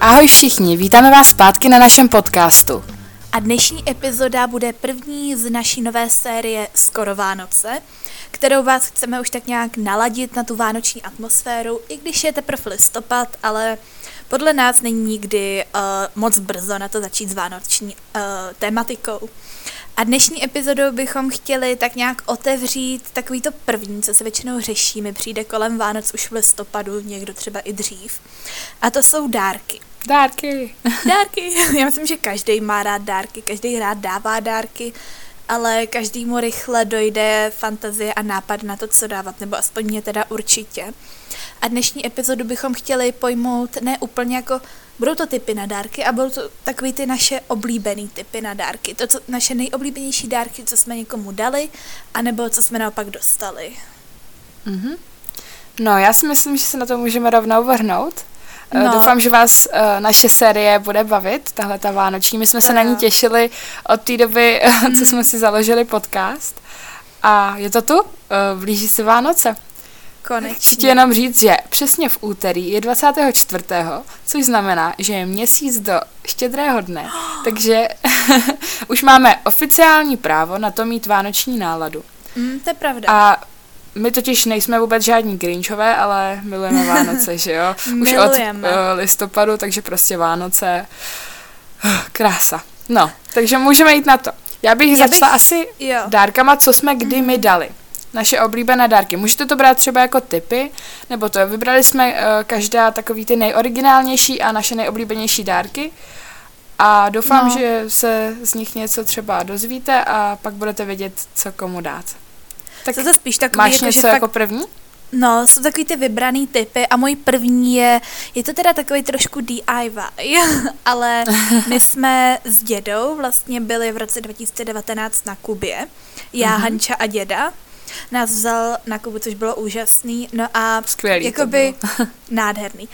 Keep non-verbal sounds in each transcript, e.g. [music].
Ahoj všichni, vítáme vás zpátky na našem podcastu. A dnešní epizoda bude první z naší nové série Skoro Vánoce, kterou vás chceme už tak nějak naladit na tu vánoční atmosféru, i když je teprve listopad, ale podle nás není nikdy uh, moc brzo na to začít s vánoční uh, tématikou. A dnešní epizodou bychom chtěli tak nějak otevřít takový to první, co se většinou řeší, mi přijde kolem Vánoc už v listopadu, někdo třeba i dřív. A to jsou dárky. Dárky. [laughs] Dárky. Já myslím, že každý má rád dárky, každý rád dává dárky, ale každému rychle dojde fantazie a nápad na to, co dávat, nebo aspoň mě teda určitě. A dnešní epizodu bychom chtěli pojmout ne úplně jako, budou to typy na dárky a budou to takový ty naše oblíbený typy na dárky. To, co, naše nejoblíbenější dárky, co jsme někomu dali, anebo co jsme naopak dostali. Mhm. No, já si myslím, že se na to můžeme rovnou vrhnout. Eh, No. Doufám, že vás uh, naše série bude bavit, tahle ta vánoční. My jsme se na ní těšili od té doby, [laughs] co jsme si založili podcast. A je to tu, uh, blíží se Vánoce. Konečně. Chci ti jenom říct, že přesně v úterý je 24., což znamená, že je měsíc do štědrého dne, [gasps] takže [laughs] už máme oficiální právo na to mít vánoční náladu. Mm, to je pravda. A my totiž nejsme vůbec žádní Grinchové, ale milujeme Vánoce, že jo? [laughs] Už od Milujeme. uh, listopadu, takže prostě Vánoce. Krása. No, takže můžeme jít na to. Já bych Já začala bych- asi jo. dárkama, co jsme kdy my dali. Naše oblíbené dárky. Můžete to brát třeba jako typy, nebo to vybrali jsme uh, každá takový ty nejoriginálnější a naše nejoblíbenější dárky. A doufám, No. že se z nich něco třeba dozvíte a pak budete vědět, co komu dát. Tak Jsou to spíš takový, máš jako, něco že jako první? no, jsou takový ty vybraný typy a můj první je, je to teda takový trošku DIY, [laughs] ale my [laughs] jsme s dědou vlastně byli v roce 2019 na Kubě, já, Mhm. Hanča a děda, nás vzal na Kubu, což bylo úžasný, no a Skvělý jakoby [laughs] nádherný.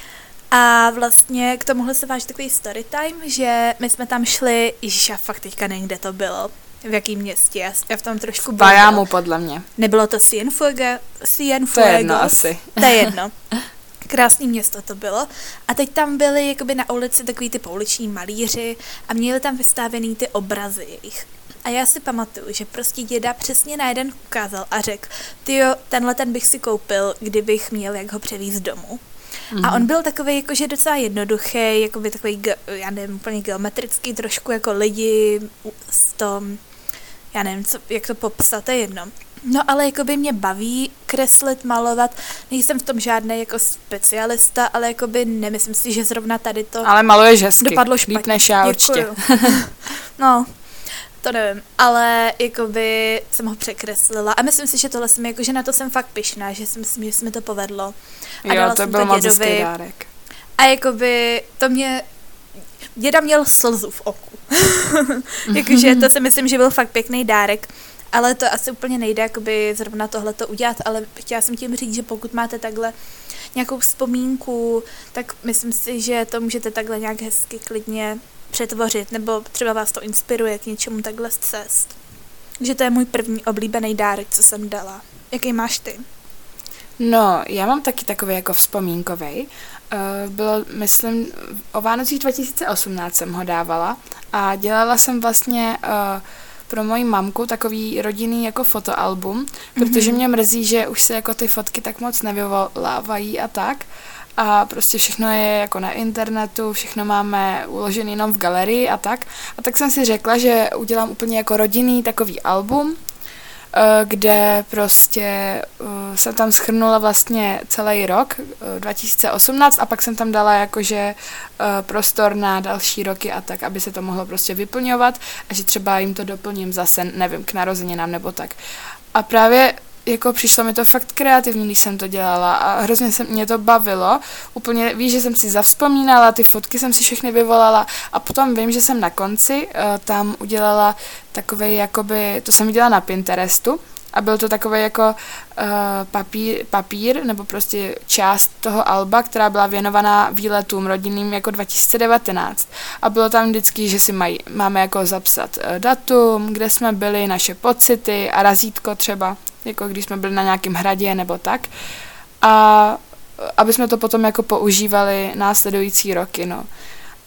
A vlastně k tomuhle se váží takový story time, že my jsme tam šli, ježiš, já fakt teďka nevím, kde to bylo, v jakém městě, já, já v tom trošku byla. Bajámu podle mě. Nebylo to Cienfuego? Cienfuegos? To je jedno asi. To je jedno. [laughs] Krásný město to bylo. A teď tam byli jakoby na ulici takový ty pouliční malíři a měli tam vystavený ty obrazy jejich. A já si pamatuju, že prostě děda přesně na jeden ukázal a řekl, tyjo, tenhle ten bych si koupil, kdybych měl jak ho převízt domů. Mm-hmm. A on byl takový jakože docela jednoduchý, jakoby takový, já nevím, úplně geometrický, trošku jako lidi s tom, já nevím, co, jak to popsat, to je jedno. No ale jakoby mě baví kreslit, malovat, nejsem v tom žádný jako specialista, ale jakoby nemyslím si, že zrovna tady to Ale maluješ hezky. dopadlo špatně. Líp než já určitě. [laughs] No, to nevím, ale jakoby jsem ho překreslila a myslím si, že tohle jsem, jakože na to jsem fakt pyšná, že si myslím, že se mi to povedlo. A Jo, dala to jsem byl moc dědovi. dárek. A jakoby to mě, děda měl slzu v oku. [laughs] jakože to si myslím, že byl fakt pěkný dárek. Ale to asi úplně nejde, jakoby zrovna tohle to udělat, ale chtěla jsem tím říct, že pokud máte takhle nějakou vzpomínku, tak myslím si, že to můžete takhle nějak hezky klidně přetvořit, nebo třeba vás to inspiruje k něčemu takhle z cest. Že to je můj první oblíbený dárek, co jsem dala. Jaký máš ty? No, já mám taky takový jako vzpomínkový. Uh, bylo, myslím, o Vánocích 2018 jsem ho dávala a dělala jsem vlastně uh, pro moji mamku takový rodinný jako fotoalbum, protože mě mrzí, že už se jako ty fotky tak moc nevyvolávají a tak. A prostě všechno je jako na internetu, všechno máme uložené jenom v galerii a tak. A tak jsem si řekla, že udělám úplně jako rodinný takový album, eh, kde prostě eh, jsem tam schrnula vlastně celý rok eh, 2018 a pak jsem tam dala jakože eh, prostor na další roky a tak, aby se to mohlo prostě vyplňovat a že třeba jim to doplním zase, nevím, k narozeninám nebo tak. A právě jako přišlo mi to fakt kreativní, když jsem to dělala a hrozně se mě to bavilo. Úplně víš, že jsem si zavzpomínala, ty fotky jsem si všechny vyvolala a potom vím, že jsem na konci uh, tam udělala takový jakoby, to jsem viděla na Pinterestu a byl to takový jako uh, papír, papír, nebo prostě část toho alba, která byla věnovaná výletům rodinným jako 2019. A bylo tam vždycky, že si mají, máme jako zapsat uh, datum, kde jsme byli, naše pocity a razítko třeba, jako když jsme byli na nějakém hradě nebo tak. A aby jsme to potom jako používali následující roky, no.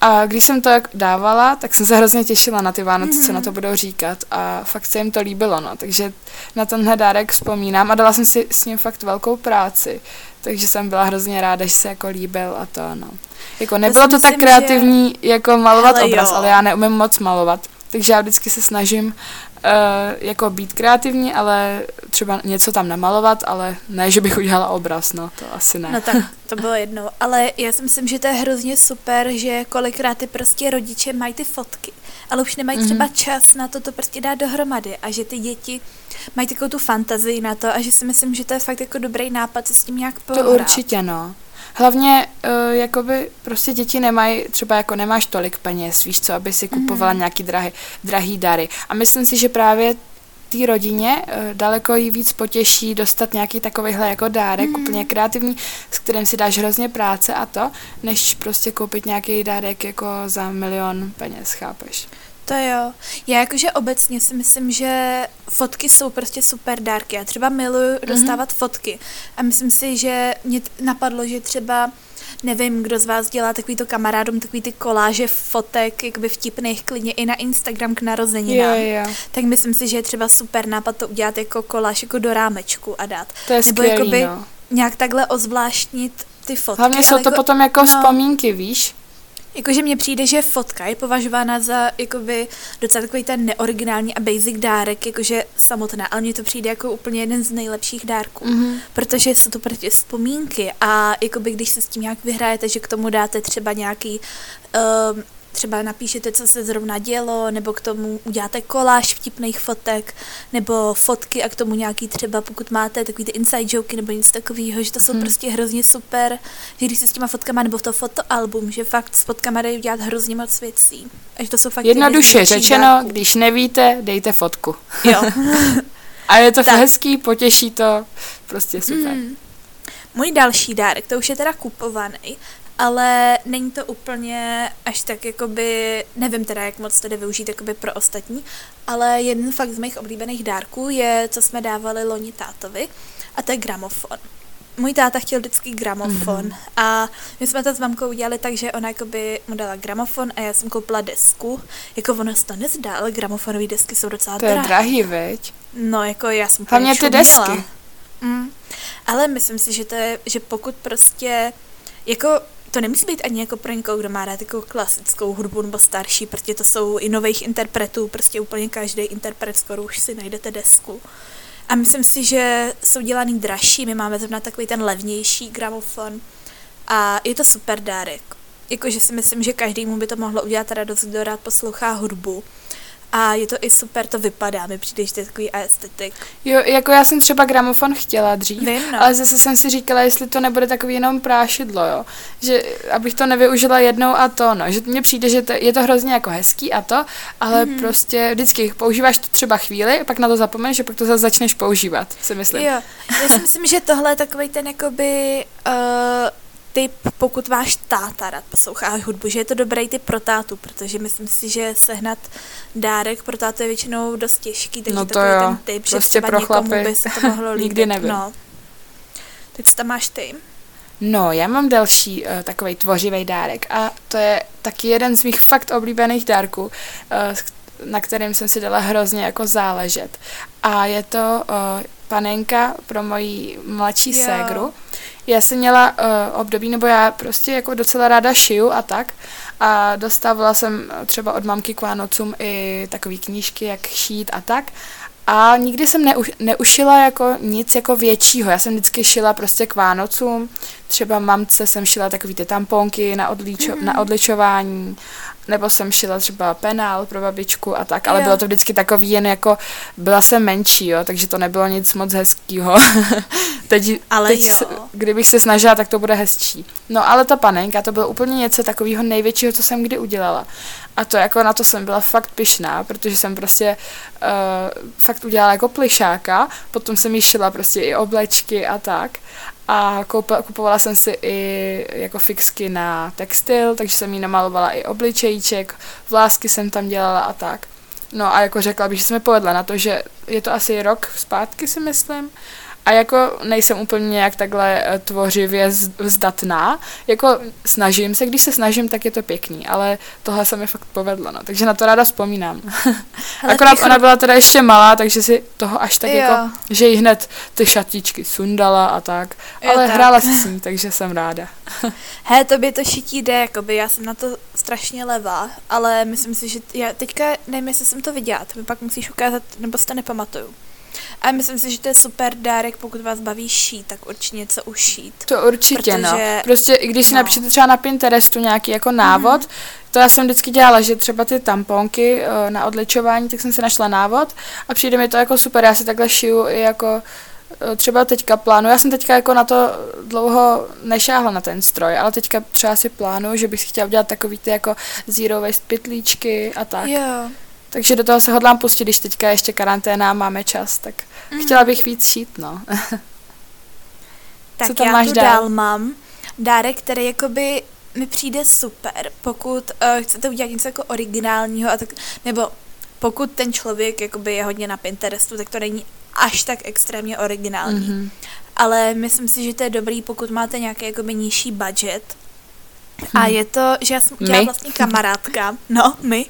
A když jsem to dávala, tak jsem se hrozně těšila na ty Vánoce, mm-hmm. co na to budou říkat a fakt se jim to líbilo, no. Takže na tenhle dárek vzpomínám a dala jsem si s ním fakt velkou práci. Takže jsem byla hrozně ráda, že se jako líbil a to, no. Jako nebylo to, to tak kreativní, že... jako malovat Hele, obraz, jo. ale já neumím moc malovat. Takže já vždycky se snažím uh, jako být kreativní, ale třeba něco tam namalovat, ale ne, že bych udělala obraz, no, to asi ne. No tak, to bylo jedno. Ale já si myslím, že to je hrozně super, že kolikrát ty prostě rodiče mají ty fotky, ale už nemají mm-hmm. třeba čas na to to prostě dát dohromady a že ty děti mají takovou tu fantazii na to a že si myslím, že to je fakt jako dobrý nápad se s tím nějak pohrát. To určitě, no. Hlavně, uh, jakoby prostě děti nemají, třeba jako nemáš tolik peněz, víš co, aby si kupovala mm-hmm. nějaký drahý, drahý dary. A myslím si, že právě té rodině uh, daleko jí víc potěší dostat nějaký takovýhle jako dárek, mm. úplně kreativní, s kterým si dáš hrozně práce a to, než prostě koupit nějaký dárek jako za milion peněz, chápeš? To jo. Já jakože obecně si myslím, že fotky jsou prostě super dárky. Já třeba miluju mm-hmm. dostávat fotky. A myslím si, že mě napadlo, že třeba nevím, kdo z vás dělá takovýto kamarádům, takový ty koláže fotek, jakoby vtipných, klidně i na Instagram k narozeninám. Jo, jo. Tak myslím si, že je třeba super nápad to udělat jako koláž jako do rámečku a dát. To je Nebo skvělý, jakoby no. nějak takhle ozvláštnit ty fotky. Hlavně jsou to jako, potom jako no, vzpomínky, víš? Jakože mně přijde, že fotka je považována za jakoby docela takový ten neoriginální a basic dárek, jakože samotná, ale mně to přijde jako úplně jeden z nejlepších dárků, mm-hmm. protože jsou to prostě vzpomínky a jakoby když se s tím nějak vyhrajete, že k tomu dáte třeba nějaký uh, třeba napíšete, co se zrovna dělo, nebo k tomu uděláte koláž vtipných fotek, nebo fotky a k tomu nějaký třeba, pokud máte takový ty inside joky nebo něco takového, že to jsou hmm. prostě hrozně super, že když se s těma fotkama nebo v to fotoalbum, že fakt s fotkama dají udělat hrozně moc věcí. A že to jsou fakt Jednoduše řečeno, dárků. když nevíte, dejte fotku. Jo. [laughs] a je to tak. hezký, potěší to, prostě super. Mm. Můj další dárek, to už je teda kupovaný, ale není to úplně až tak jakoby, nevím teda, jak moc to jde využít jakoby pro ostatní, ale jeden fakt z mých oblíbených dárků je, co jsme dávali loni tátovi a to je gramofon. Můj táta chtěl vždycky gramofon mm-hmm. a my jsme to s mamkou udělali tak, že ona jakoby mu dala gramofon a já jsem koupila desku. Jako ono se to nezdá, ale gramofonové desky jsou docela drahé. To je drahý, veď? No, jako já jsem Hlavně ty desky. Mm. Ale myslím si, že to je, že pokud prostě jako to nemusí být ani jako pro někoho, kdo má rád jako klasickou hudbu nebo starší, protože to jsou i nových interpretů, prostě úplně každý interpret skoro už si najdete desku. A myslím si, že jsou dělaný dražší, my máme zrovna takový ten levnější gramofon a je to super dárek. Jakože si myslím, že každému by to mohlo udělat radost, kdo rád poslouchá hudbu. A je to i super, to vypadá, mi přijde, že to je takový estetik. Jo, jako já jsem třeba gramofon chtěla dřív, Vím, no. ale zase jsem si říkala, jestli to nebude takový jenom prášidlo, jo. Že abych to nevyužila jednou a to, no. Že mně přijde, že to, je to hrozně jako hezký a to, ale mm-hmm. prostě vždycky používáš to třeba chvíli, pak na to zapomeneš a pak to zase začneš používat, si myslím. Jo, já si myslím, že tohle je takový ten jakoby... Uh, tip, pokud váš táta rád poslouchá hudbu, že je to dobrý tip pro tátu, protože myslím si, že sehnat dárek pro tátu je většinou dost těžký, takže no to jo. ten tip, prostě že třeba pro někomu by se to mohlo [laughs] líbit. Nikdy nevím. No. Tak co tam máš ty? No, já mám další uh, takový tvořivý dárek a to je taky jeden z mých fakt oblíbených dárků, uh, na kterým jsem si dala hrozně jako záležet. A je to uh, panenka pro moji mladší jo. ségru. Já jsem měla uh, období, nebo já prostě jako docela ráda šiju a tak. A dostávala jsem třeba od mamky k Vánocům i takové knížky, jak šít a tak. A nikdy jsem neuš, neušila jako nic jako většího. Já jsem vždycky šila prostě k Vánocům. Třeba mamce jsem šila takový ty tamponky na, odličo, mm-hmm. na odličování nebo jsem šila třeba penál pro babičku a tak, ale jo. bylo to vždycky takový jen jako, byla jsem menší, jo, takže to nebylo nic moc hezkýho. [laughs] teď, ale teď jo. kdybych se snažila, tak to bude hezčí. No ale ta panenka, to bylo úplně něco takového největšího, co jsem kdy udělala. A to jako na to jsem byla fakt pyšná, protože jsem prostě uh, fakt udělala jako plišáka, potom jsem jí šila prostě i oblečky a tak. A kupovala jsem si i jako fixky na textil, takže jsem jí namalovala i obličejček, vlásky jsem tam dělala a tak. No a jako řekla bych, že jsme povedla na to, že je to asi rok zpátky si myslím. A jako nejsem úplně nějak takhle eh, tvořivě zdatná, jako snažím se, když se snažím, tak je to pěkný, ale tohle se mi fakt povedlo, no, takže na to ráda vzpomínám. [laughs] Akorát pichu... ona byla teda ještě malá, takže si toho až tak jo. jako, že jí hned ty šatičky sundala a tak, jo, ale tak. hrála s [laughs] ní, takže jsem ráda. [laughs] He, to by to šití jde, jakoby, já jsem na to strašně levá, ale myslím si, že já teďka nevím, jestli jsem to viděla, to mi pak musíš ukázat, nebo si to nepamatuju. A myslím si, že to je super dárek, pokud vás baví šít, tak určitě něco ušít. To určitě, no. protože, no. Prostě i když si no. napíšete třeba na Pinterestu nějaký jako návod, mm-hmm. to já jsem vždycky dělala, že třeba ty tamponky uh, na odličování, tak jsem si našla návod a přijde mi to jako super, já si takhle šiju i jako eh, třeba teďka plánu, já jsem teďka jako na to dlouho nešáhla na ten stroj, ale teďka třeba si plánu, že bych si chtěla udělat takový ty jako zero waste pytlíčky a tak. Jo. Takže do toho se hodlám pustit, když teďka ještě karanténa máme čas, tak mm. chtěla bych víc šít, no. tak Co tam já máš tu dál? dál mám dárek, který jakoby mi přijde super, pokud uh, chcete udělat něco jako originálního, a tak, nebo pokud ten člověk jakoby je hodně na Pinterestu, tak to není až tak extrémně originální. Mm-hmm. Ale myslím si, že to je dobrý, pokud máte nějaký jakoby nižší budget. A mhm. je to, že já jsem udělala vlastně kamarádka, no, my,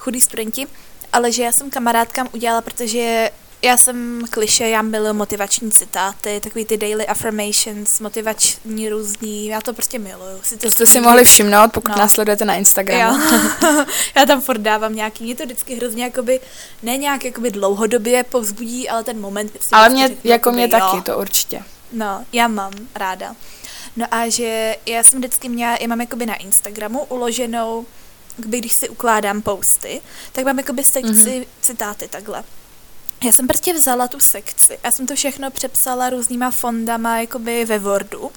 chudí studenti, ale že já jsem kamarádkám udělala, protože já jsem kliše, já miluji motivační citáty, takový ty daily affirmations, motivační různý, já to prostě miluju. Si to, to jste si mohli všimnout, pokud no. následujete na Instagramu. [laughs] [laughs] já tam furt dávám nějaký, mě to vždycky hrozně jakoby, ne nějak jakoby dlouhodobě povzbudí, ale ten moment. Ale mě, řeknu, jako jakoby, mě jo. taky, to určitě. No, já mám ráda. No a že já jsem vždycky měla, já mám jakoby na Instagramu uloženou když si ukládám posty, tak mám jakoby sekci mm-hmm. citáty takhle. Já jsem prostě vzala tu sekci. Já jsem to všechno přepsala různýma fondama jakoby ve Wordu.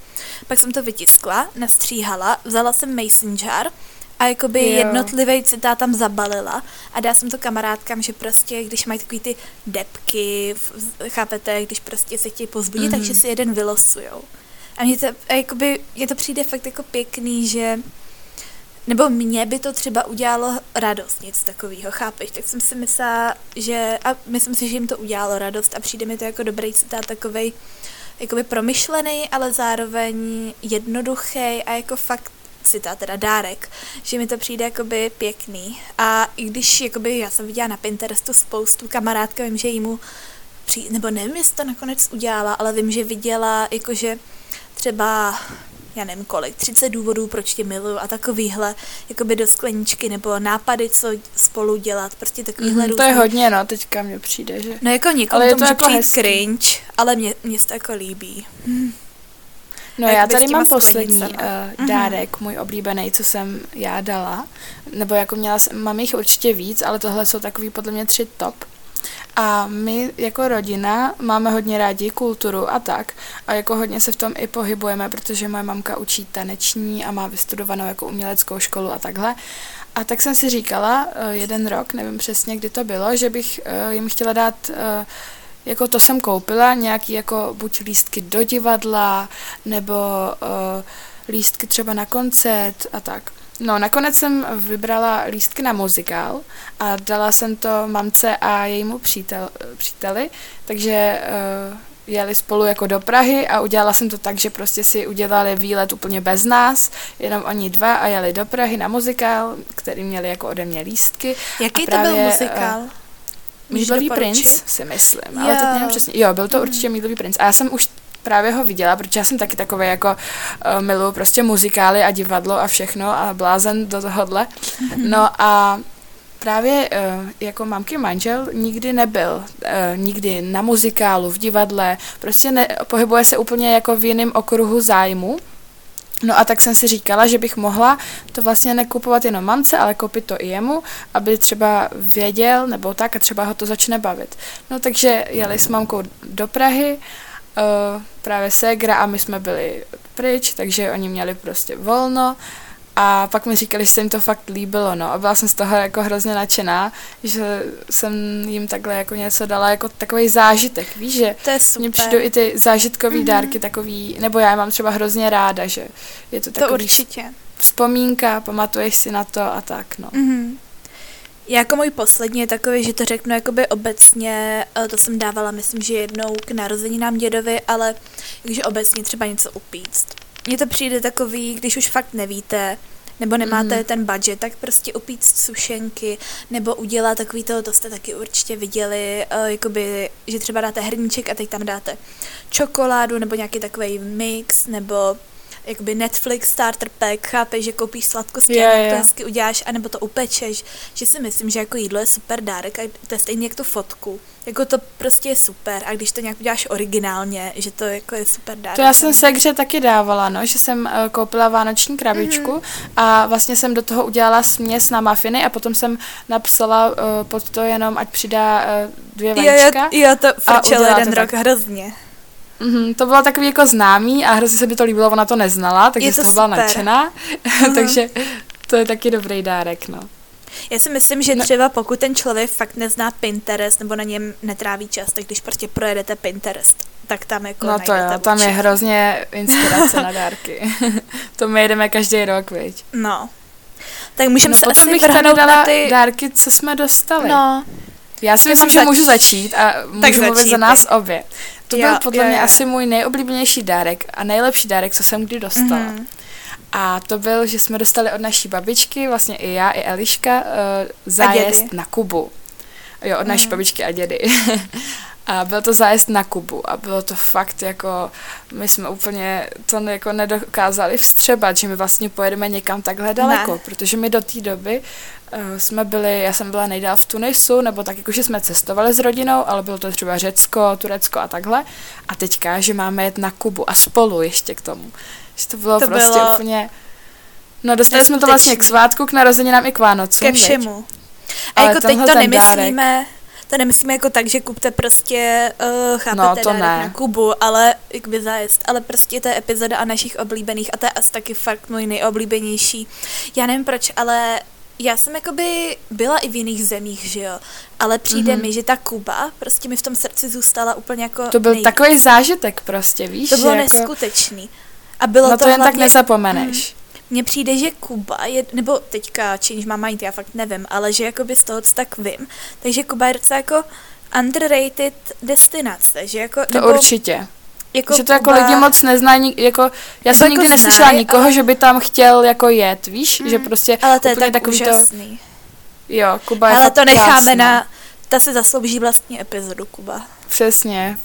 Pak jsem to vytiskla, nastříhala, vzala jsem mason jar a jakoby jo. jednotlivý citát tam zabalila a dala jsem to kamarádkám, že prostě, když mají takový ty depky, chápete, když prostě se chtějí pozbudit, mm-hmm. takže si jeden vylosujou. A mně to, a jakoby, mně to přijde fakt jako pěkný, že nebo mně by to třeba udělalo radost, nic takového, chápeš? Tak jsem si myslela, že, a myslím si, že jim to udělalo radost a přijde mi to jako dobrý citát takovej, jakoby promyšlený, ale zároveň jednoduchý a jako fakt citát, teda dárek, že mi to přijde jakoby pěkný. A i když jakoby já jsem viděla na Pinterestu spoustu kamarádka, vím, že jímu přijde, nebo nevím, jestli to nakonec udělala, ale vím, že viděla jakože třeba já nevím kolik, 30 důvodů, proč tě miluju a takovýhle, jakoby do skleničky, nebo nápady, co spolu dělat, prostě takovýhle mm, To je hodně, no, teďka mně přijde, že... No jako někomu ale je to, jako hezký. cringe, ale mě, mě se to jako líbí. Hmm. No já tady mám poslední uh, dárek, můj oblíbený, co jsem já dala, nebo jako měla, mám jich určitě víc, ale tohle jsou takový podle mě tři top. A my jako rodina máme hodně rádi kulturu a tak. A jako hodně se v tom i pohybujeme, protože moje mamka učí taneční a má vystudovanou jako uměleckou školu a takhle. A tak jsem si říkala eh, jeden rok, nevím přesně, kdy to bylo, že bych eh, jim chtěla dát eh, jako to jsem koupila, nějaký jako buď lístky do divadla, nebo lístky třeba na koncert a tak. No, nakonec jsem vybrala lístky na muzikál a dala jsem to mamce a jejímu přítel, příteli, takže uh, jeli spolu jako do Prahy a udělala jsem to tak, že prostě si udělali výlet úplně bez nás, jenom oni dva a jeli do Prahy na muzikál, který měli jako ode mě lístky. Jaký právě, to byl muzikál? Uh, Mídlový princ, si myslím, ale teď nevím přesně. Jo, byl to mm. určitě Mídlový princ. A já jsem už právě ho viděla, protože já jsem taky takový jako uh, miluju prostě muzikály a divadlo a všechno a blázen do tohohle. Mhm. No a právě uh, jako mamky manžel nikdy nebyl, uh, nikdy na muzikálu, v divadle, prostě ne, pohybuje se úplně jako v jiném okruhu zájmu. No a tak jsem si říkala, že bych mohla to vlastně nekupovat jenom mamce, ale koupit to i jemu, aby třeba věděl nebo tak a třeba ho to začne bavit. No takže jeli s mamkou do Prahy, uh, právě ségra a my jsme byli pryč, takže oni měli prostě volno a pak mi říkali, že se jim to fakt líbilo, no. A byla jsem z toho jako hrozně nadšená, že jsem jim takhle jako něco dala jako takový zážitek, víš, že to je super. mně přijdou i ty zážitkové mm-hmm. dárky takový, nebo já je mám třeba hrozně ráda, že je to takový to určitě. vzpomínka, pamatuješ si na to a tak, no. Mm-hmm. Já jako můj poslední je takový, že to řeknu jakoby obecně, eh, to jsem dávala, myslím, že jednou k narozeninám dědovi, ale takže obecně třeba něco upíct. Mně to přijde takový, když už fakt nevíte, nebo nemáte mm. ten budget, tak prostě upíct sušenky, nebo udělat takový to, to jste taky určitě viděli, uh, jakoby, že třeba dáte hrníček a teď tam dáte čokoládu, nebo nějaký takový mix, nebo jakoby Netflix starter pack, chápeš, že koupíš sladkosti yeah, a yeah. to hezky uděláš, anebo to upečeš, že si myslím, že jako jídlo je super dárek a to je stejně jak tu fotku. Jako to prostě je super a když to nějak uděláš originálně, že to jako je super dárek. To já jsem se hře taky dávala, no, že jsem uh, koupila vánoční krabičku mm-hmm. a vlastně jsem do toho udělala směs na mafiny a potom jsem napsala uh, pod to jenom, ať přidá uh, dvě vajíčka. Jo, jo, to frčelo jeden rok tak. hrozně. Mm-hmm, to bylo takový jako známý a hrozně se by to líbilo, ona to neznala, takže to z toho byla nadšená, uh-huh. [laughs] takže to je taky dobrý dárek, no. Já si myslím, že třeba pokud ten člověk fakt nezná Pinterest nebo na něm netráví čas, tak když prostě projedete Pinterest, tak tam jako No to jo, tam je hrozně [laughs] inspirace na dárky. [laughs] to my jedeme každý rok, viď? No. Tak můžeme no, se potom asi bych tady dala ty... dárky, co jsme dostali. No. Já si myslím, že zač... můžu začít a můžu tak mluvit za nás obě. To jo, byl podle jo, mě jo. asi můj nejoblíbenější dárek a nejlepší dárek, co jsem kdy dostala. Mm-hmm. A to byl, že jsme dostali od naší babičky, vlastně i já, i Eliška, uh, zájezd na Kubu. Jo, od naší mm. babičky a dědy. [laughs] a byl to zájezd na Kubu a bylo to fakt jako, my jsme úplně to jako nedokázali vstřebat, že my vlastně pojedeme někam takhle daleko, ne. protože my do té doby uh, jsme byli, já jsem byla nejdál v Tunisu, nebo tak jakože jsme cestovali s rodinou, ale bylo to třeba Řecko, Turecko a takhle. A teďka, že máme jet na Kubu a spolu ještě k tomu. Že to bylo to prostě bylo... úplně... No dostali jsme to vlastně k svátku, k narozeninám i k Vánocům. Ke všemu. A ale jako teď to nemyslíme, dárek... to nemyslíme jako tak, že kupte prostě, uh, chápete, no, to ne. na Kubu, ale by zájezd, ale prostě to je epizoda a našich oblíbených a to je asi taky fakt můj nejoblíbenější. Já nevím proč, ale já jsem jakoby byla i v jiných zemích, že jo, ale přijde mm-hmm. mi, že ta Kuba prostě mi v tom srdci zůstala úplně jako To byl nej... takový zážitek prostě, víš? To bylo jako... neskutečný. A bylo no to, to jen hlavně... tak nezapomeneš. Mm, mně přijde, že Kuba je, nebo teďka change my mind, já fakt nevím, ale že jakoby z toho, co tak vím, takže Kuba je docela jako underrated destinace, že jako... To nebo, určitě. Jako že to jako lidi moc neznají, jako já jsem nikdy jako neslyšela znaj, nikoho, ale... že by tam chtěl jako jet, víš, mm, že prostě ale to je tak takový úžasný. to... Jo, Kuba je Ale to necháme krásná. na, ta si zaslouží vlastně epizodu Kuba. Přesně,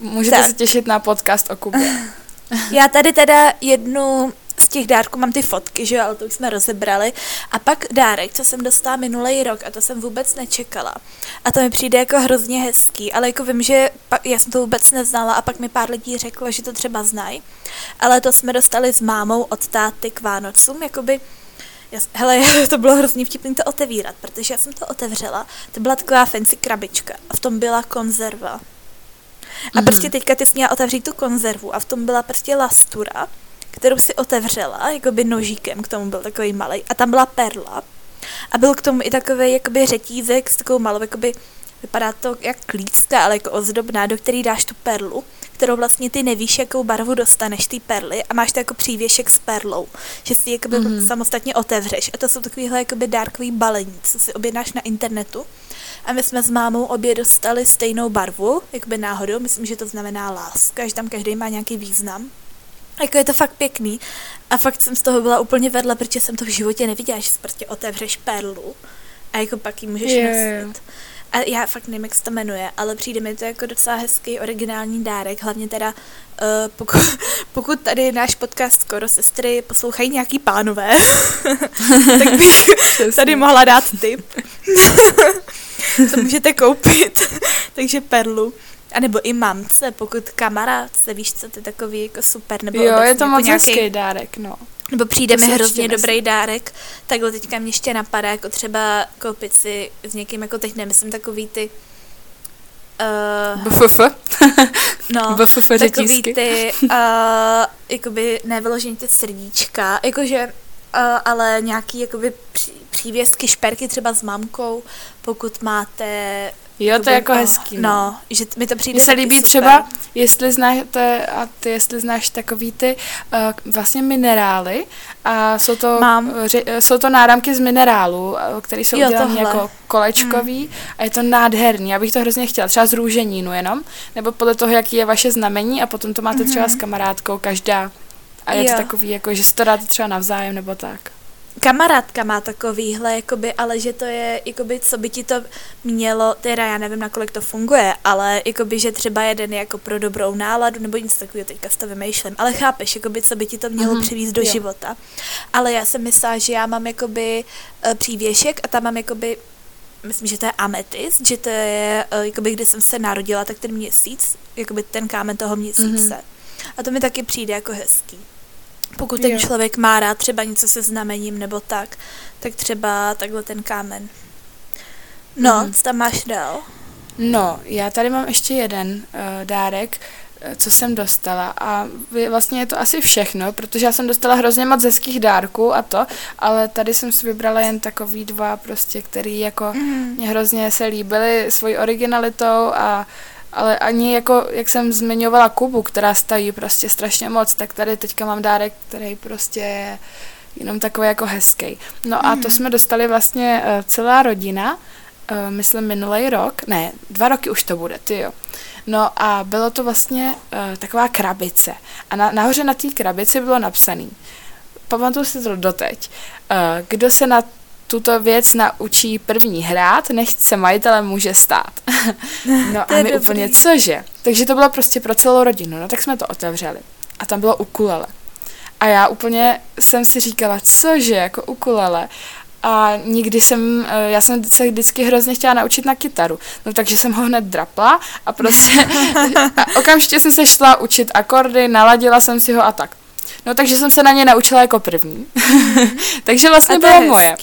můžete tak. se těšit na podcast o Kubě. [laughs] já tady teda jednu z těch dárků mám ty fotky, že jo, ale to už jsme rozebrali. A pak dárek, co jsem dostala minulý rok a to jsem vůbec nečekala. A to mi přijde jako hrozně hezký, ale jako vím, že pak, já jsem to vůbec neznala a pak mi pár lidí řeklo, že to třeba znají. Ale to jsme dostali s mámou od táty k Vánocům, jakoby já, hele, [laughs] to bylo hrozně vtipný to otevírat, protože já jsem to otevřela. To byla taková fancy krabička a v tom byla konzerva. A mm. prostě teďka ty jsi měla otevřít tu konzervu a v tom byla prostě lastura kterou si otevřela, jakoby nožíkem, k tomu byl takový malý, a tam byla perla. A byl k tomu i takový jakoby řetízek s takovou malou, jakoby, vypadá to jak klícka, ale jako ozdobná, do který dáš tu perlu, kterou vlastně ty nevíš, jakou barvu dostaneš ty perly a máš to jako přívěšek s perlou, že si jakoby mm-hmm. samostatně otevřeš. A to jsou takovýhle jakoby dárkový balení, co si objednáš na internetu. A my jsme s mámou obě dostali stejnou barvu, jakoby náhodou, myslím, že to znamená láska, že tam každý má nějaký význam. Jako je to fakt pěkný. A fakt jsem z toho byla úplně vedle, protože jsem to v životě neviděla, že si prostě otevřeš perlu a jako pak ji můžeš yeah. nosit. A já fakt nevím, jak se to jmenuje, ale přijde mi to jako docela hezký originální dárek, hlavně teda uh, pokud, [laughs] pokud tady náš podcast Skoro sestry poslouchají nějaký pánové, [laughs] tak bych [laughs] tady mohla dát tip. co můžete koupit. Takže perlu. A nebo i mamce, pokud kamarádce, víš co, to je takový jako super. Nebo jo, je to jako moc nějaký, hezký dárek, no. Nebo přijde mi hrozně dobrý dárek, takhle teďka mě ještě napadá, jako třeba koupit si s někým, jako teď nemyslím takový ty Uh, BFF? no, [laughs] BFF takový ty, uh, jakoby nevyloženě ty srdíčka, jakože, uh, ale nějaký jakoby pří, přívěstky, šperky třeba s mamkou, pokud máte Jo, to je jako hezký. No, no že mi to přijde Mně se líbí super. třeba, jestli znáte, a ty jestli znáš takový ty uh, vlastně minerály a jsou to, Mám. Ři, jsou to náramky z minerálu, které jsou udělané jako kolečkový hmm. a je to nádherný. Já bych to hrozně chtěla, třeba z růženínu jenom, nebo podle toho, jaký je vaše znamení a potom to máte třeba hmm. s kamarádkou každá a je jo. to takový, jako, že si to dáte třeba navzájem nebo tak kamarádka má takovýhle, jakoby, ale že to je, jakoby, co by ti to mělo, teda já nevím, nakolik to funguje, ale jakoby, že třeba jeden je jako pro dobrou náladu, nebo nic takového, teďka s to vymýšlím, ale chápeš, jakoby, co by ti to mělo mm-hmm. přivést do jo. života. Ale já jsem myslela, že já mám jakoby uh, přívěšek a tam mám jakoby myslím, že to je ametist, že to je, uh, jakoby, kdy jsem se narodila, tak ten měsíc, jakoby ten kámen toho měsíce. Mm-hmm. A to mi taky přijde jako hezký. Pokud ten jo. člověk má rád třeba něco se znamením nebo tak, tak třeba takhle ten kámen. No, mm. co tam máš dál? No, já tady mám ještě jeden uh, dárek, uh, co jsem dostala a vlastně je to asi všechno, protože já jsem dostala hrozně moc hezkých dárků a to, ale tady jsem si vybrala jen takový dva prostě, který jako mm. mě hrozně se líbily svojí originalitou a uh, ale ani jako, jak jsem zmiňovala Kubu, která stojí prostě strašně moc, tak tady teďka mám dárek, který prostě je jenom takový jako hezký. No a to mhm. jsme dostali vlastně uh, celá rodina, uh, myslím minulý rok, ne, dva roky už to bude, ty jo. No a bylo to vlastně uh, taková krabice. A na, nahoře na té krabici bylo napsaný, pamatuju si to doteď, uh, kdo se na tuto věc naučí první hrát, nechť se majitelem může stát. No [laughs] a my dobrý. úplně, cože? Takže to bylo prostě pro celou rodinu, no tak jsme to otevřeli. A tam bylo ukulele. A já úplně jsem si říkala, cože, jako ukulele. A nikdy jsem, eh, já jsem se vždycky hrozně chtěla naučit na kytaru. No takže jsem ho hned drapla a prostě [laughs] [laughs] a okamžitě jsem se šla učit akordy, naladila jsem si ho a tak. No takže jsem se na ně naučila jako první. takže vlastně bylo moje.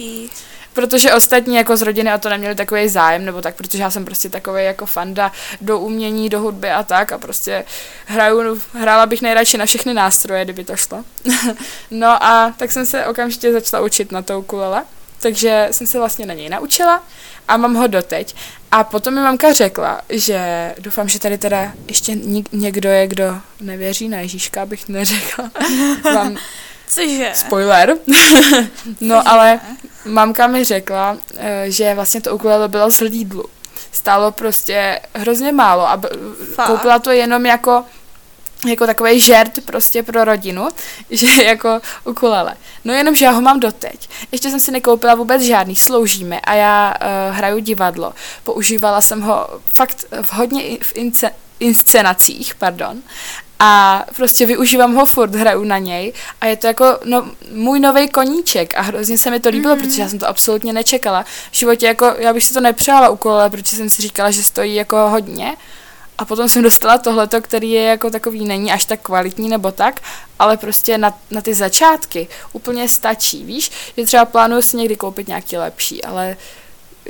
Protože ostatní jako z rodiny a to neměli takový zájem, nebo tak, protože já jsem prostě takový jako fanda do umění, do hudby a tak a prostě hraju, hrála bych nejradši na všechny nástroje, kdyby to šlo. [laughs] no a tak jsem se okamžitě začala učit na tou kulele, takže jsem se vlastně na něj naučila a mám ho doteď. A potom mi mamka řekla, že doufám, že tady teda ještě někdo je, kdo nevěří na Ježíška, abych neřekla. [laughs] Mám Cože? Spoiler. [laughs] no Cože? ale mamka mi řekla, eh, že vlastně to ukulele bylo z Lidlu. Stálo prostě hrozně málo a koupila to jenom jako jako takový žert prostě pro rodinu, [laughs] že jako ukulele. No jenom, že já ho mám doteď. Ještě jsem si nekoupila vůbec žádný, sloužíme a já uh, hraju divadlo. Používala jsem ho fakt v hodně v ince, inscenacích, pardon. A prostě využívám ho furt, hraju na něj a je to jako no, můj nový koníček a hrozně se mi to líbilo, mm-hmm. protože já jsem to absolutně nečekala. V životě jako, já bych si to nepřála ukulele, protože jsem si říkala, že stojí jako hodně a potom jsem dostala tohleto, který je jako takový, není až tak kvalitní nebo tak, ale prostě na, na ty začátky úplně stačí, víš, že třeba plánuju si někdy koupit nějaký lepší, ale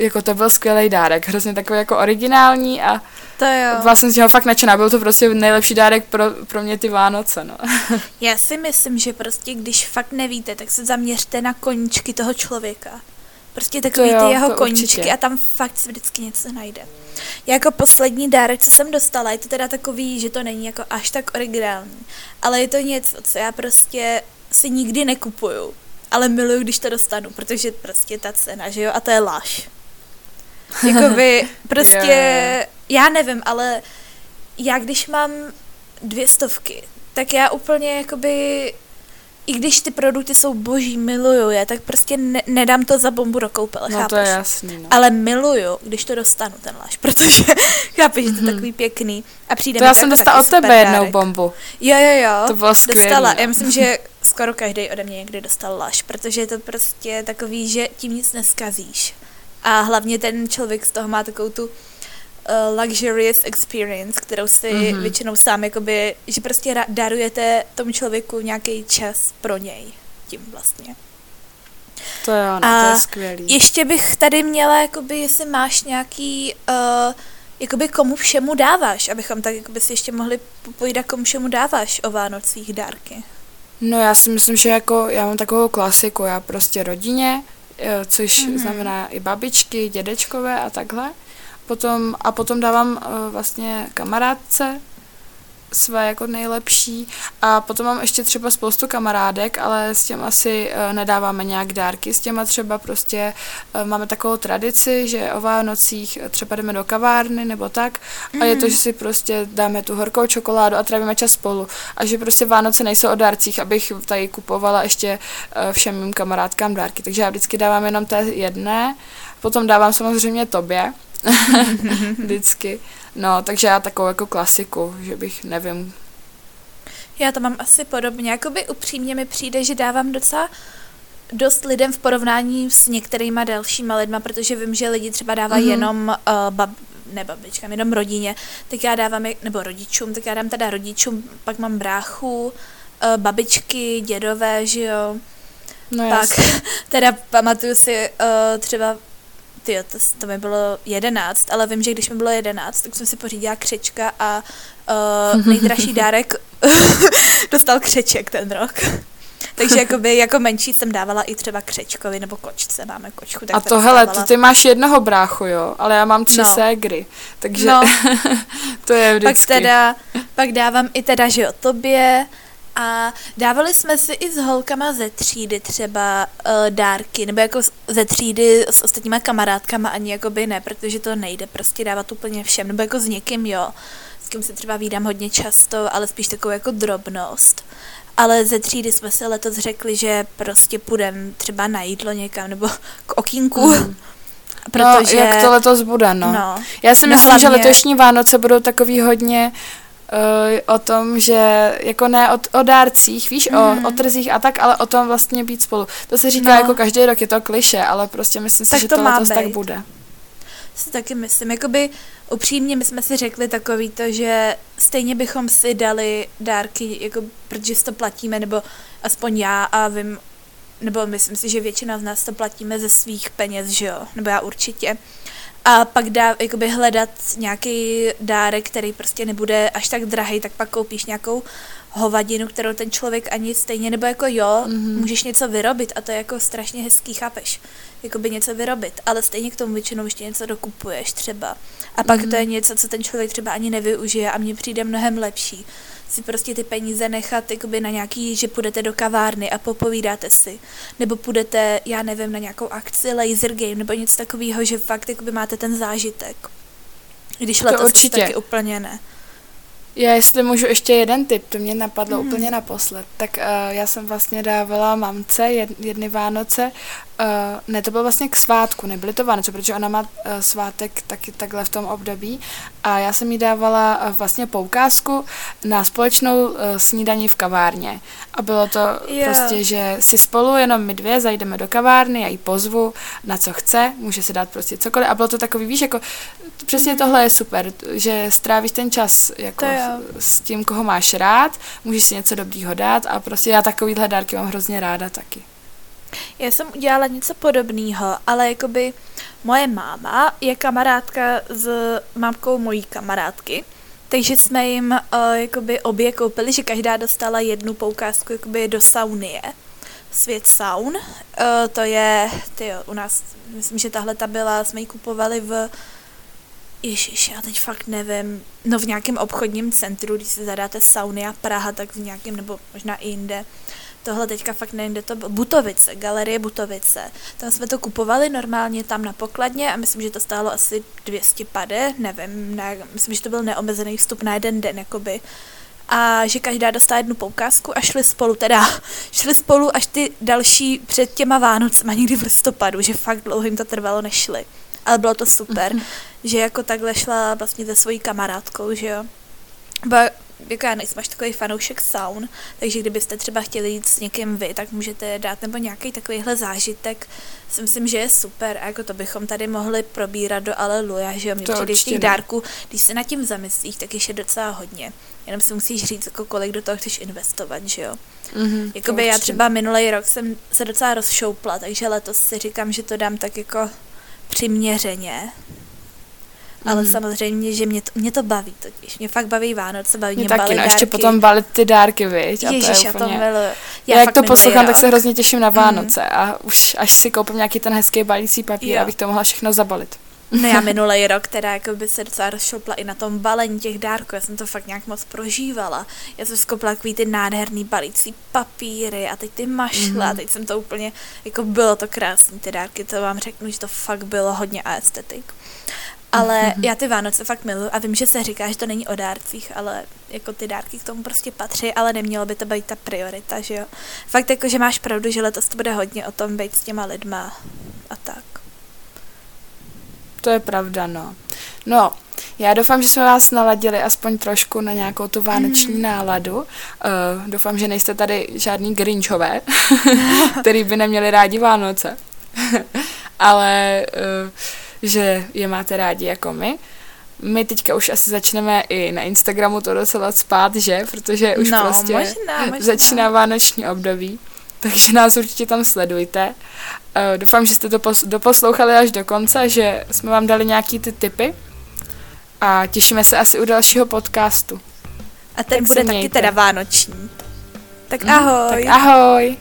jako to byl skvělý dárek, hrozně takový jako originální a to jo. byla jsem z něho fakt nadšená, byl to prostě nejlepší dárek pro, pro mě ty Vánoce, no. [laughs] Já si myslím, že prostě když fakt nevíte, tak se zaměřte na koníčky toho člověka. Prostě takový jo, ty jeho koníčky určitě. a tam fakt se vždycky něco najde. Jako poslední dárek, co jsem dostala, je to teda takový, že to není jako až tak originální, ale je to něco, co já prostě si nikdy nekupuju, ale miluju, když to dostanu, protože prostě ta cena, že jo, a to je láž. [laughs] Jakoby prostě, yeah. já nevím, ale já když mám dvě stovky, tak já úplně jakoby i když ty produkty jsou boží, miluju je, tak prostě ne, nedám to za bombu do koupele, no, chápeš? to je jasný, no. Ale miluju, když to dostanu, ten láš, [laughs] protože chápeš, že to je mhm. takový pěkný a přijde To já jsem dostala od tebe jednou bombu. Jo, jo, jo. To bylo skvělý. Dostala, já myslím, že [laughs] skoro každý ode mě někdy dostal láš, protože je to prostě takový, že tím nic neskazíš. A hlavně ten člověk z toho má takovou tu uh, luxurious experience, kterou si mm-hmm. většinou sám jakoby, že prostě ra- darujete tomu člověku nějaký čas pro něj tím vlastně. To je ono, a to je skvělý. ještě bych tady měla, jakoby, jestli máš nějaký, uh, jakoby komu všemu dáváš, abychom tak jakoby si ještě mohli popovídat, komu všemu dáváš o Vánocích dárky. No já si myslím, že jako já mám takovou klasiku, já prostě rodině, eh, což mm-hmm. znamená i babičky, dědečkové a takhle potom, a potom dávám uh, vlastně kamarádce své jako nejlepší a potom mám ještě třeba spoustu kamarádek, ale s těm asi uh, nedáváme nějak dárky, s těma třeba prostě uh, máme takovou tradici, že o Vánocích třeba jdeme do kavárny nebo tak mm. a je to, Mhm. že si prostě dáme tu horkou čokoládu a trávíme čas spolu a že prostě Vánoce nejsou o dárcích, abych tady kupovala ještě všem mým kamarádkám dárky, takže já vždycky dávám jenom té jedné, potom dávám samozřejmě tobě, [laughs] vždycky. No, takže já takovou jako klasiku, že bych, nevím, Já to mám asi podobně. Jakoby upřímně mi přijde, že dávám docela dost lidem v porovnání s některýma dalšíma lidma, protože vím, že lidi třeba dávají Mhm. mm-hmm. jenom uh, bab, ne babičkám, jenom rodině, tak já dávám, nebo rodičům, tak já dám teda rodičům, pak mám bráchu, uh, babičky, dědové, že jo. no Pak jasně. [laughs] teda pamatuju si uh, třeba Tyjo, to, to mi bylo jedenáct, ale vím, že když mi bylo jedenáct, tak jsem si pořídila křečka a uh, nejdražší dárek [laughs] dostal křeček ten rok. [laughs] Takže jakoby, jako menší jsem dávala i třeba křečkovi nebo kočce, máme kočku. Tak A to hele, to ty máš jednoho bráchu, jo, ale já mám tři No. ségry, takže No. [laughs] to je Pak vždycky. teda, pak dávám i teda, že jo, tobě a dávali jsme si i s holkama ze třídy třeba uh, dárky, nebo jako ze třídy s ostatníma kamarádkama ani jakoby ne, protože to nejde prostě dávat úplně všem, nebo jako s někým jo, s kým se třeba vídám hodně často, ale spíš takovou jako drobnost. Ale ze třídy jsme si letos řekli, že prostě půjdeme třeba na jídlo někam, nebo [laughs] k okýnku, Mhm. protože... No, jak to letos bude, no. no. Já si No myslím, že hlavně- letošní Vánoce budou takový hodně o tom, že jako ne o, o dárcích, víš, mm. Mhm. o, o trzích a tak, ale o tom vlastně být spolu. To se říká No. jako každý rok, je to kliše, ale prostě myslím si, Tak že to letos tak být. bude. si taky myslím. Jakoby upřímně my jsme si řekli takový to, že stejně bychom si dali dárky, jako, protože si to platíme, nebo aspoň já a vím, nebo myslím si, že většina z nás to platíme ze svých peněz, že jo, nebo já určitě. A pak dá, jakoby hledat nějaký dárek, který prostě nebude až tak drahý, tak pak koupíš nějakou hovadinu, kterou ten člověk ani stejně, nebo jako jo, Mhm. mm-hmm. můžeš něco vyrobit a to je jako strašně hezký, chápeš? Jakoby něco vyrobit, ale stejně k tomu většinou ještě něco dokupuješ třeba. A pak Mhm. to je něco, co ten člověk třeba ani nevyužije a mně přijde mnohem lepší si prostě ty peníze nechat jakoby na nějaký, že půjdete do kavárny a popovídáte si, nebo půjdete, já nevím, na nějakou akci, laser game, nebo něco takového, že fakt jakoby máte ten zážitek. Když To letos určitě. taky úplně ne. Já jestli můžu ještě jeden tip, to mě napadlo mm. úplně naposled, tak uh, já jsem vlastně dávala mamce jed, jedny Vánoce, uh, ne, to bylo vlastně k svátku, nebyly to Vánoce, protože ona má uh, svátek taky takhle v tom období a já jsem jí dávala uh, vlastně poukázku na společnou uh, snídaní v kavárně a bylo to Jo. prostě, že si spolu jenom my dvě zajdeme do kavárny, já jí pozvu na co chce, může si dát prostě cokoliv a bylo to takový, víš, jako přesně tohle je super, že strávíš ten čas jako s tím, koho máš rád, můžeš si něco dobrýho dát a prostě já takovýhle dárky mám hrozně ráda taky. Já jsem udělala něco podobného, ale jakoby moje máma je kamarádka s mámkou mojí kamarádky, takže jsme jim uh, jakoby obě koupili, že každá dostala jednu poukázku jakoby do saunie. Svět saun. Uh, to je, tyjo, u nás, myslím, že tahle ta byla, jsme ji kupovali v Ježiš, já teď fakt nevím. No v nějakém obchodním centru, když si zadáte Saunia Praha, tak v nějakém, nebo možná i jinde. Tohle teďka fakt nevím, kde to bylo. Butovice, galerie Butovice. Tam jsme to kupovali normálně tam na pokladně a myslím, že to stálo asi 200 pade, nevím, ne, myslím, že to byl neomezený vstup na jeden den, jakoby. A že každá dostala jednu poukázku a šli spolu, teda [laughs] šli spolu až ty další před těma Vánocema někdy v listopadu, že fakt dlouho jim to trvalo, nešli. Ale bylo to super, že jako takhle šla vlastně se svojí kamarádkou, že jo. Jako já nejsem až takový fanoušek saun, takže kdybyste třeba chtěli jít s někým vy, tak můžete dát nebo nějaký takovýhle zážitek. Si myslím, že je super a jako to bychom tady mohli probírat do Aleluja, že jo, mě přijde těch dárků, když se nad tím zamyslíš, tak ještě docela hodně. Jenom si musíš říct, jako kolik do toho chceš investovat, že jo. Mm-hmm, Jakoby já třeba minulý rok jsem se docela rozšoupla, takže letos si říkám, že to dám tak jako přiměřeně. Ale Mhm. samozřejmě, že mě to, mě to baví totiž. Mě fakt baví Vánoce, baví mě, Mě taky, balit no, ještě dárky. potom balit ty dárky, viď? A Ježiš, to je já to úplně... miluju. Já, jak fakt to poslouchám, tak se hrozně těším na Vánoce a už až si koupím nějaký ten hezký balící papír, Jo. abych to mohla všechno zabalit. No já [laughs] minulý rok teda jako by se docela rozšopla i na tom balení těch dárků, já jsem to fakt nějak moc prožívala. Já jsem skopla takový ty nádherný balící papíry a teď ty mašle mm-hmm. a mhm. teď jsem to úplně, jako bylo to krásný ty dárky, to vám řeknu, že to fakt bylo hodně estetik. Ale mm-hmm. já ty Vánoce fakt miluji a vím, že se říká, že to není o dárcích, ale jako ty dárky k tomu prostě patří, ale nemělo by to být ta priorita, že jo. Fakt jako, že máš pravdu, že letos to bude hodně o tom být s těma lidma a tak. To je pravda, no. No, já doufám, že jsme vás naladili aspoň trošku na nějakou tu vánoční mm. náladu. Uh, doufám, že nejste tady žádný grinčové, [laughs] který by neměli rádi Vánoce. [laughs] Ale uh, že je máte rádi jako my. My teďka už asi začneme i na Instagramu to docela spát, že? Protože už no, prostě možná, [laughs] možná. začíná vánoční období. Takže nás určitě tam sledujte. Uh, doufám, že jste to pos- doposlouchali až do konce, že jsme vám dali nějaký ty tipy a těšíme se asi u dalšího podcastu. A ten tak bude taky teda vánoční. Tak ahoj. Mm, tak ahoj.